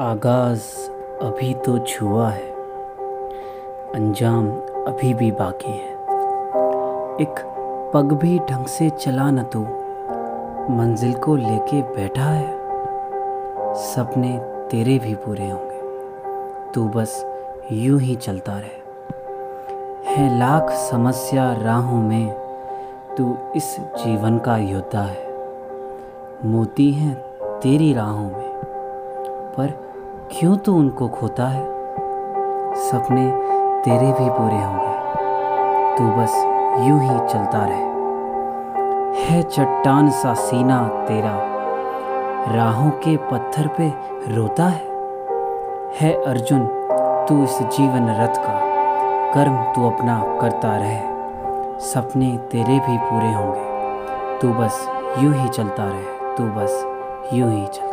आगाज़ अभी तो छुआ है, अंजाम अभी भी बाकी है। एक पग भी ढंग से चला न तू, मंजिल को लेके बैठा है। सपने तेरे भी पूरे होंगे, तू बस यूँ ही चलता रहे। है लाख समस्या राहों में, तू इस जीवन का योद्धा है। मोती हैं तेरी राहों में पर क्यों तू उनको खोता है? सपने तेरे भी पूरे होंगे। तू बस यूँ ही चलता रहे। है चट्टान सा सीना तेरा, राहों के पत्थर पे रोता है? है अर्जुन, तू इस जीवन रथ का कर्म तू अपना करता रहे। सपने तेरे भी पूरे होंगे। तू बस यूँ ही चलता रहे। तू बस यूँ ही चल